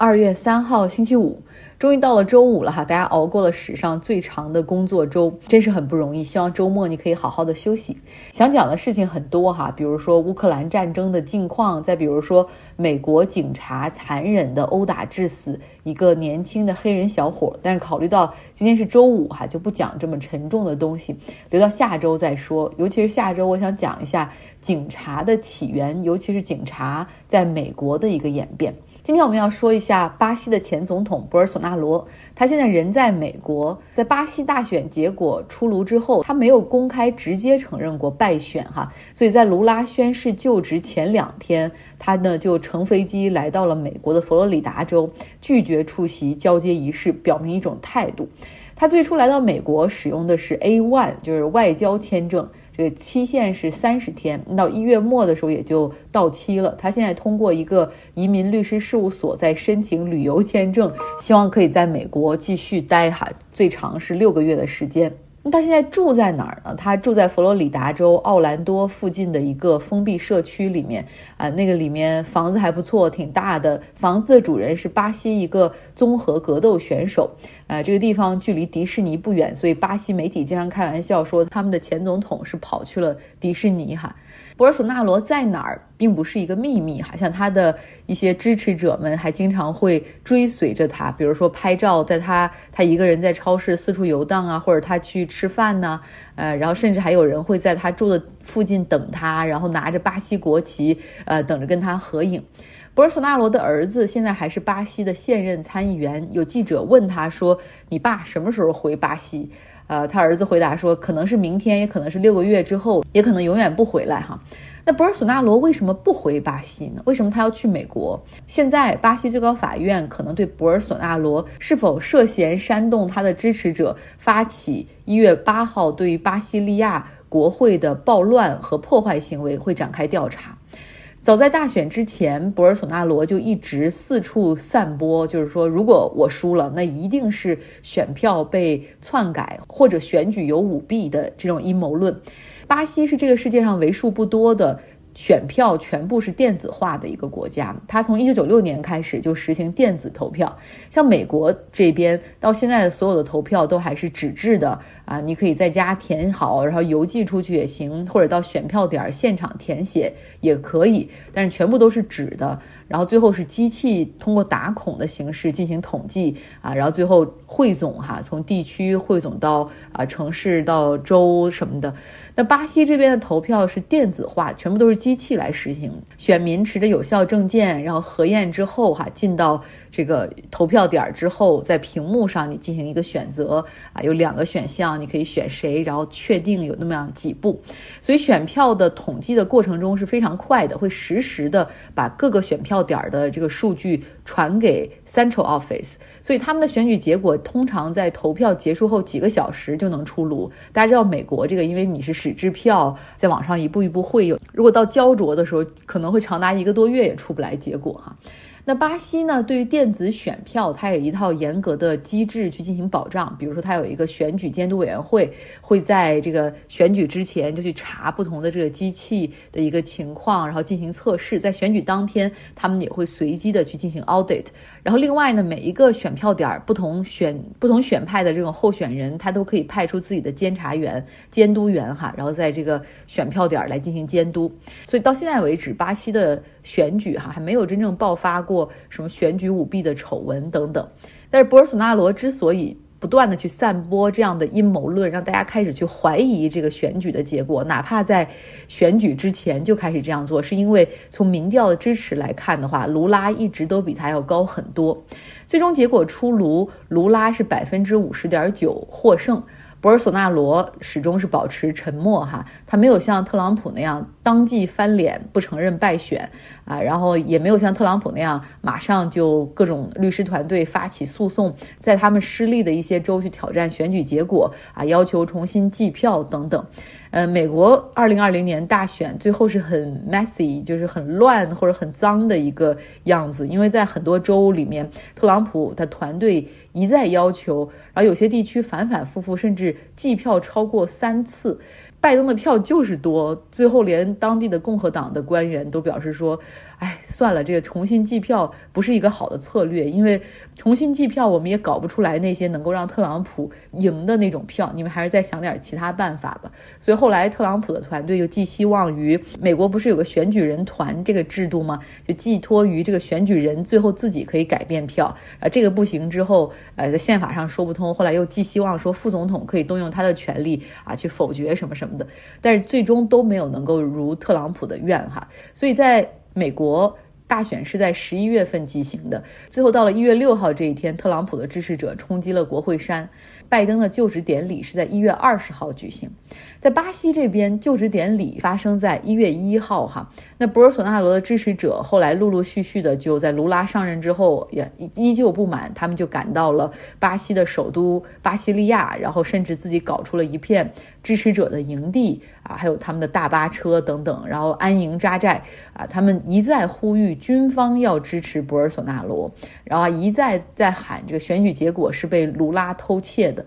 二月三号，星期五，终于到了周五了哈！大家熬过了史上最长的工作周，真是很不容易。希望周末你可以好好的休息。想讲的事情很多哈，比如说乌克兰战争的近况，再比如说美国警察残忍的殴打致死一个年轻的黑人小伙。但是考虑到今天是周五哈，就不讲这么沉重的东西，留到下周再说。尤其是下周，我想讲一下警察的起源，尤其是警察在美国的一个演变。今天我们要说一下巴西的前总统博尔索纳罗，他现在人在美国，在巴西大选结果出炉之后，他没有公开直接承认过败选哈，所以在卢拉宣誓就职前两天，他呢就乘飞机来到了美国的佛罗里达州，拒绝出席交接仪式，表明一种态度。他最初来到美国使用的是 A one，就是外交签证。这个期限是三十天，到一月末的时候也就到期了。他现在通过一个移民律师事务所在申请旅游签证，希望可以在美国继续待哈，最长是六个月的时间。他现在住在哪儿呢？他住在佛罗里达州奥兰多附近的一个封闭社区里面啊，那个里面房子还不错，挺大的。房子的主人是巴西一个综合格斗选手啊，这个地方距离迪士尼不远，所以巴西媒体经常开玩笑说他们的前总统是跑去了迪士尼哈。博尔索纳罗在哪儿，并不是一个秘密哈，像他的一些支持者们还经常会追随着他，比如说拍照，在他他一个人在超市四处游荡啊，或者他去吃饭呢，呃，然后甚至还有人会在他住的附近等他，然后拿着巴西国旗，呃，等着跟他合影。博尔索纳罗的儿子现在还是巴西的现任参议员，有记者问他说：“你爸什么时候回巴西？”呃，他儿子回答说，可能是明天，也可能是六个月之后，也可能永远不回来哈。那博尔索纳罗为什么不回巴西呢？为什么他要去美国？现在巴西最高法院可能对博尔索纳罗是否涉嫌煽动他的支持者发起一月八号对于巴西利亚国会的暴乱和破坏行为会展开调查。早在大选之前，博尔索纳罗就一直四处散播，就是说，如果我输了，那一定是选票被篡改或者选举有舞弊的这种阴谋论。巴西是这个世界上为数不多的。选票全部是电子化的一个国家，它从一九九六年开始就实行电子投票。像美国这边到现在的所有的投票都还是纸质的啊，你可以在家填好，然后邮寄出去也行，或者到选票点现场填写也可以，但是全部都是纸的。然后最后是机器通过打孔的形式进行统计啊，然后最后汇总哈，从地区汇总到啊城市到州什么的。那巴西这边的投票是电子化，全部都是机器来实行。选民持的有效证件，然后核验之后哈，进到这个投票点之后，在屏幕上你进行一个选择啊，有两个选项，你可以选谁，然后确定有那么样几步。所以选票的统计的过程中是非常快的，会实时的把各个选票点的这个数据传给 Central Office。所以他们的选举结果通常在投票结束后几个小时就能出炉。大家知道美国这个，因为你是纸质票，在网上一步一步会有，如果到焦灼的时候，可能会长达一个多月也出不来结果哈。那巴西呢？对于电子选票，它有一套严格的机制去进行保障。比如说，它有一个选举监督委员会，会在这个选举之前就去查不同的这个机器的一个情况，然后进行测试。在选举当天，他们也会随机的去进行 audit。然后另外呢，每一个选票点，不同选不同选派的这种候选人，他都可以派出自己的监察员、监督员哈，然后在这个选票点来进行监督。所以到现在为止，巴西的选举哈还没有真正爆发过。什么选举舞弊的丑闻等等，但是博尔索纳罗之所以不断的去散播这样的阴谋论，让大家开始去怀疑这个选举的结果，哪怕在选举之前就开始这样做，是因为从民调的支持来看的话，卢拉一直都比他要高很多。最终结果出炉，卢拉是百分之五十点九获胜。博尔索纳罗始终是保持沉默，哈，他没有像特朗普那样当即翻脸不承认败选，啊，然后也没有像特朗普那样马上就各种律师团队发起诉讼，在他们失利的一些州去挑战选举结果，啊，要求重新计票等等。呃，美国二零二零年大选最后是很 messy，就是很乱或者很脏的一个样子，因为在很多州里面，特朗普他团队一再要求，然后有些地区反反复复，甚至计票超过三次，拜登的票就是多，最后连当地的共和党的官员都表示说，哎，算了，这个重新计票不是一个好的策略，因为重新计票我们也搞不出来那些能够让特朗普赢的那种票，你们还是再想点其他办法吧。所以后来特朗普的团队就寄希望于美国，不是有个选举人团这个制度吗？就寄托于这个选举人最后自己可以改变票啊，这个不行之后，呃，在宪法上说不通，后来又寄希望说副总统可以动用他的权利啊去否决什么什么的，但是最终都没有能够如特朗普的愿哈，所以在美国。大选是在十一月份进行的，最后到了一月六号这一天，特朗普的支持者冲击了国会山。拜登的就职典礼是在一月二十号举行。在巴西这边，就职典礼发生在一月一号，哈。那博尔索纳罗的支持者后来陆陆续续的就在卢拉上任之后，也依旧不满，他们就赶到了巴西的首都巴西利亚，然后甚至自己搞出了一片支持者的营地啊，还有他们的大巴车等等，然后安营扎寨啊，他们一再呼吁军方要支持博尔索纳罗，然后一再在喊这个选举结果是被卢拉偷窃的。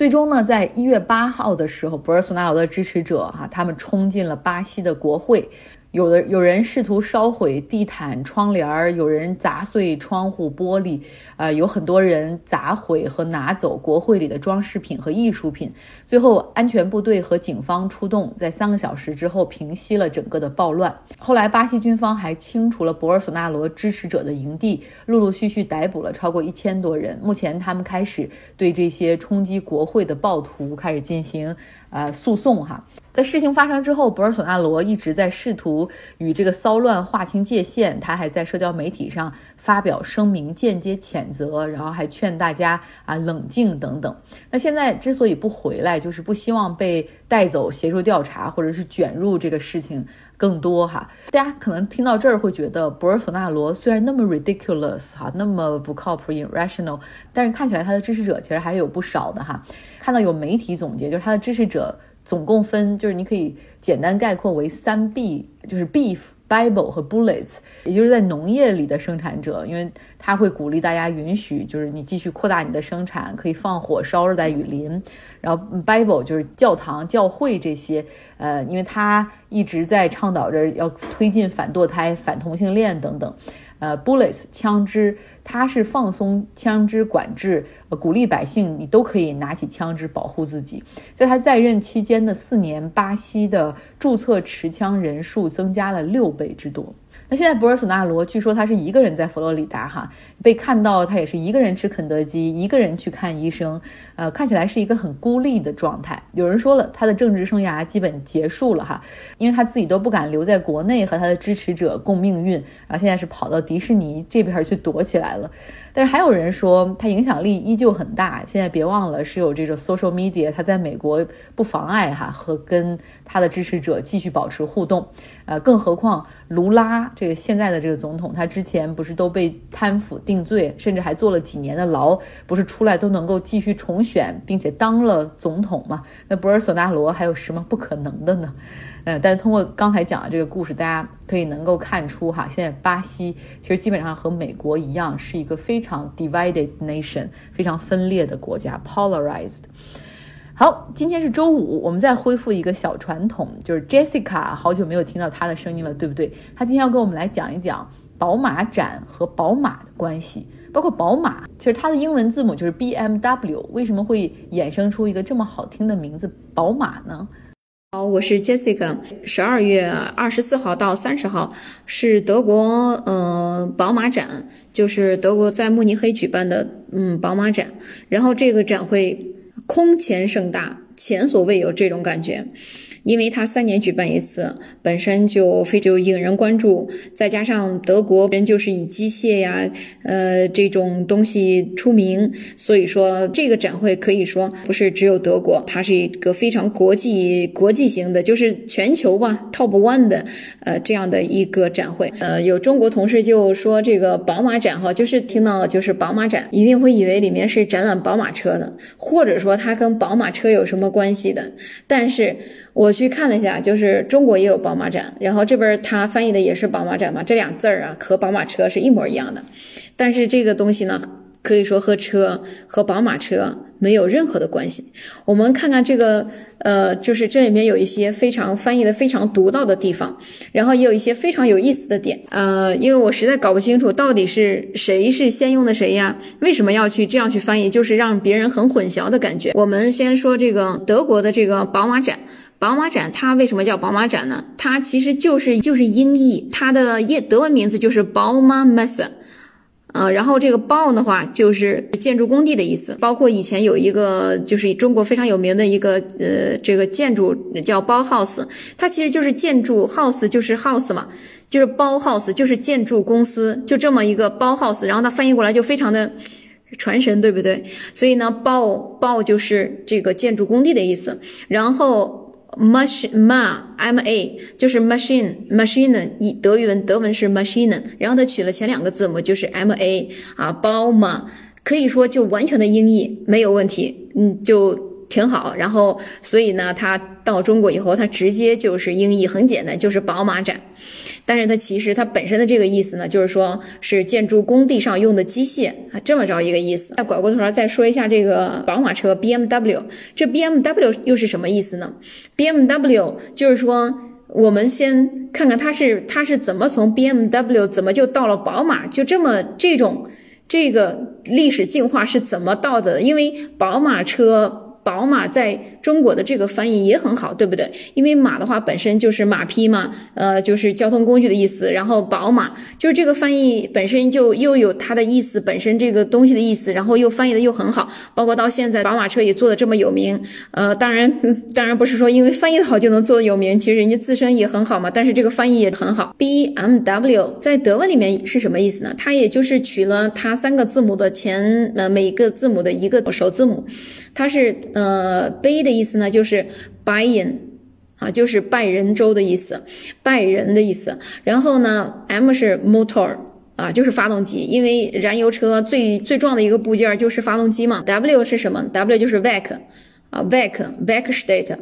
最终呢，在一月八号的时候，博尔索纳罗的支持者哈，他们冲进了巴西的国会。有的有人试图烧毁地毯、窗帘儿，有人砸碎窗户玻璃，啊，有很多人砸毁和拿走国会里的装饰品和艺术品。最后，安全部队和警方出动，在三个小时之后平息了整个的暴乱。后来，巴西军方还清除了博尔索纳罗支持者的营地，陆陆续续逮捕了超过一千多人。目前，他们开始对这些冲击国会的暴徒开始进行呃诉讼哈。在事情发生之后，博尔索纳罗一直在试图与这个骚乱划清界限。他还在社交媒体上发表声明，间接谴责，然后还劝大家啊冷静等等。那现在之所以不回来，就是不希望被带走协助调查，或者是卷入这个事情更多哈。大家可能听到这儿会觉得，博尔索纳罗虽然那么 ridiculous 哈，那么不靠谱 irrational，但是看起来他的支持者其实还是有不少的哈。看到有媒体总结，就是他的支持者。总共分就是你可以简单概括为三 B，就是 Beef、Bible 和 Bullets，也就是在农业里的生产者，因为他会鼓励大家允许，就是你继续扩大你的生产，可以放火烧热带雨林。然后 Bible 就是教堂、教会这些，呃，因为他一直在倡导着要推进反堕胎、反同性恋等等。呃，bullets 枪支，他是放松枪支管制，呃，鼓励百姓你都可以拿起枪支保护自己。在他在任期间的四年，巴西的注册持枪人数增加了六倍之多。那现在博尔索纳罗据说他是一个人在佛罗里达哈，被看到他也是一个人吃肯德基，一个人去看医生，呃，看起来是一个很孤立的状态。有人说了，他的政治生涯基本结束了哈，因为他自己都不敢留在国内和他的支持者共命运，然后现在是跑到迪士尼这边去躲起来了。但是还有人说他影响力依旧很大，现在别忘了是有这种 social media，他在美国不妨碍哈和跟他的支持者继续保持互动。呃，更何况卢拉这个现在的这个总统，他之前不是都被贪腐定罪，甚至还坐了几年的牢，不是出来都能够继续重选，并且当了总统吗？那博尔索纳罗还有什么不可能的呢？呃，但是通过刚才讲的这个故事，大家可以能够看出哈，现在巴西其实基本上和美国一样，是一个非非常 divided nation，非常分裂的国家，polarized。好，今天是周五，我们再恢复一个小传统，就是 Jessica，好久没有听到她的声音了，对不对？她今天要跟我们来讲一讲宝马展和宝马的关系，包括宝马，其实它的英文字母就是 BMW，为什么会衍生出一个这么好听的名字宝马呢？好，我是 Jessica，十二月二十四号到三十号是德国嗯宝马展，就是德国在慕尼黑举办的嗯宝马展，然后这个展会。空前盛大，前所未有这种感觉。因为它三年举办一次，本身就非常引人关注，再加上德国人就是以机械呀，呃这种东西出名，所以说这个展会可以说不是只有德国，它是一个非常国际国际型的，就是全球吧 top one 的呃这样的一个展会。呃，有中国同事就说这个宝马展哈，就是听到就是宝马展，一定会以为里面是展览宝马车的，或者说它跟宝马车有什么关系的，但是。我我去看了一下，就是中国也有宝马展，然后这边他翻译的也是宝马展嘛，这俩字儿啊和宝马车是一模一样的。但是这个东西呢，可以说和车和宝马车没有任何的关系。我们看看这个，呃，就是这里面有一些非常翻译的非常独到的地方，然后也有一些非常有意思的点。呃，因为我实在搞不清楚到底是谁是先用的谁呀？为什么要去这样去翻译？就是让别人很混淆的感觉。我们先说这个德国的这个宝马展。宝马展它为什么叫宝马展呢？它其实就是就是音译，它的业德文名字就是 Baumesse，呃，然后这个 Bau 的话就是建筑工地的意思。包括以前有一个就是中国非常有名的一个呃这个建筑叫 Bauhaus，它其实就是建筑 house 就是 house 嘛，就是 Bauhaus 就是建筑公司，就这么一个 Bauhaus，然后它翻译过来就非常的传神，对不对？所以呢，Bau Bau 就是这个建筑工地的意思，然后。Machine ma m a 就是 machine machine 以德语文德文是 machine，然后它取了前两个字母就是 m a 啊包嘛，可以说就完全的英译没有问题，嗯就挺好。然后所以呢，它到中国以后，它直接就是英译很简单，就是宝马展。但是它其实它本身的这个意思呢，就是说是建筑工地上用的机械啊，这么着一个意思。再拐过头来再说一下这个宝马车 BMW，这 BMW 又是什么意思呢？BMW 就是说，我们先看看它是它是怎么从 BMW 怎么就到了宝马，就这么这种这个历史进化是怎么到的？因为宝马车。宝马在中国的这个翻译也很好，对不对？因为马的话本身就是马匹嘛，呃，就是交通工具的意思。然后宝马就是这个翻译本身就又有它的意思，本身这个东西的意思，然后又翻译的又很好。包括到现在宝马车也做的这么有名，呃，当然 当然不是说因为翻译的好就能做的有名，其实人家自身也很好嘛。但是这个翻译也很好。B M W 在德文里面是什么意思呢？它也就是取了它三个字母的前呃每个字母的一个首字母。它是呃，B 的意思呢，就是 Bayern 啊，就是拜仁州的意思，拜仁的意思。然后呢，M 是 motor 啊，就是发动机，因为燃油车最最重要的一个部件就是发动机嘛。W 是什么？W 就是 Werk 啊，Werk，Werkstatt。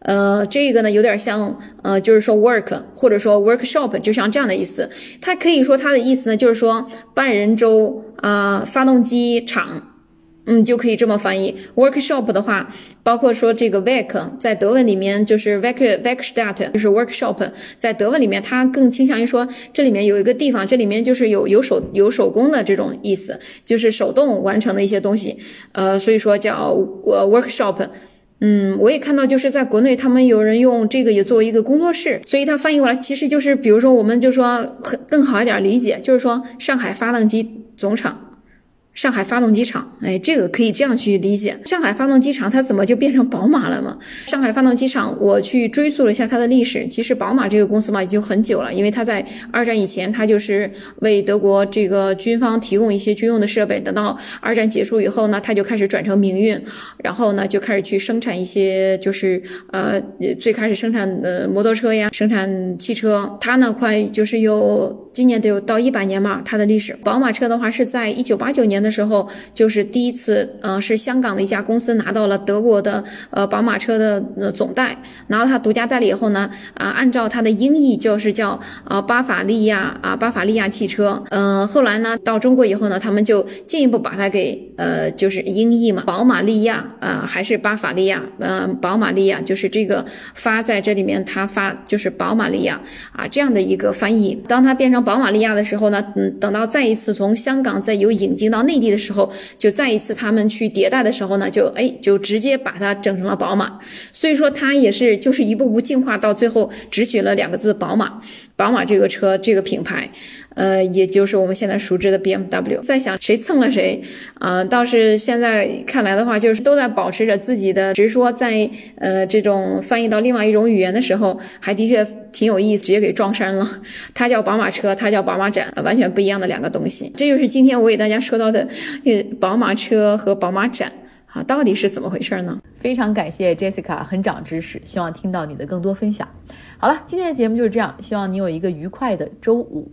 呃，这个呢有点像呃，就是说 work 或者说 workshop，就像这样的意思。它可以说它的意思呢，就是说拜仁州啊，发动机厂。嗯，就可以这么翻译。workshop 的话，包括说这个 werk，在德文里面就是 werk werkstatt，就是 workshop。在德文里面，它更倾向于说这里面有一个地方，这里面就是有有手有手工的这种意思，就是手动完成的一些东西。呃，所以说叫呃 workshop。嗯，我也看到就是在国内，他们有人用这个也作为一个工作室，所以它翻译过来其实就是，比如说我们就说更好一点理解，就是说上海发动机总厂。上海发动机厂，哎，这个可以这样去理解。上海发动机厂它怎么就变成宝马了嘛？上海发动机厂，我去追溯了一下它的历史。其实宝马这个公司嘛，已经很久了，因为它在二战以前，它就是为德国这个军方提供一些军用的设备。等到二战结束以后呢，它就开始转成民运，然后呢就开始去生产一些，就是呃，最开始生产呃摩托车呀，生产汽车。它呢快就是有今年得有到一百年嘛，它的历史。宝马车的话是在一九八九年。的时候，就是第一次，呃，是香港的一家公司拿到了德国的呃宝马车的呃总代，拿到它独家代理以后呢，啊，按照它的音译就是叫啊巴法利亚啊巴法利亚汽车，嗯，后来呢到中国以后呢，他们就进一步把它给呃就是音译嘛，宝马利亚啊还是巴法利亚，嗯，宝马利亚就是这个发在这里面，它发就是宝马利亚啊这样的一个翻译。当它变成宝马利亚的时候呢，嗯，等到再一次从香港再由引进到内。内地的时候，就再一次他们去迭代的时候呢，就哎，就直接把它整成了宝马。所以说，它也是就是一步步进化，到最后只取了两个字“宝马”。宝马这个车这个品牌，呃，也就是我们现在熟知的 BMW。在想谁蹭了谁，啊，倒是现在看来的话，就是都在保持着自己的，只是说在呃这种翻译到另外一种语言的时候，还的确挺有意思，直接给撞衫了。它叫宝马车，它叫宝马展，完全不一样的两个东西。这就是今天我给大家说到的，呃，宝马车和宝马展啊，到底是怎么回事呢？非常感谢 Jessica，很长知识，希望听到你的更多分享。好了，今天的节目就是这样，希望你有一个愉快的周五。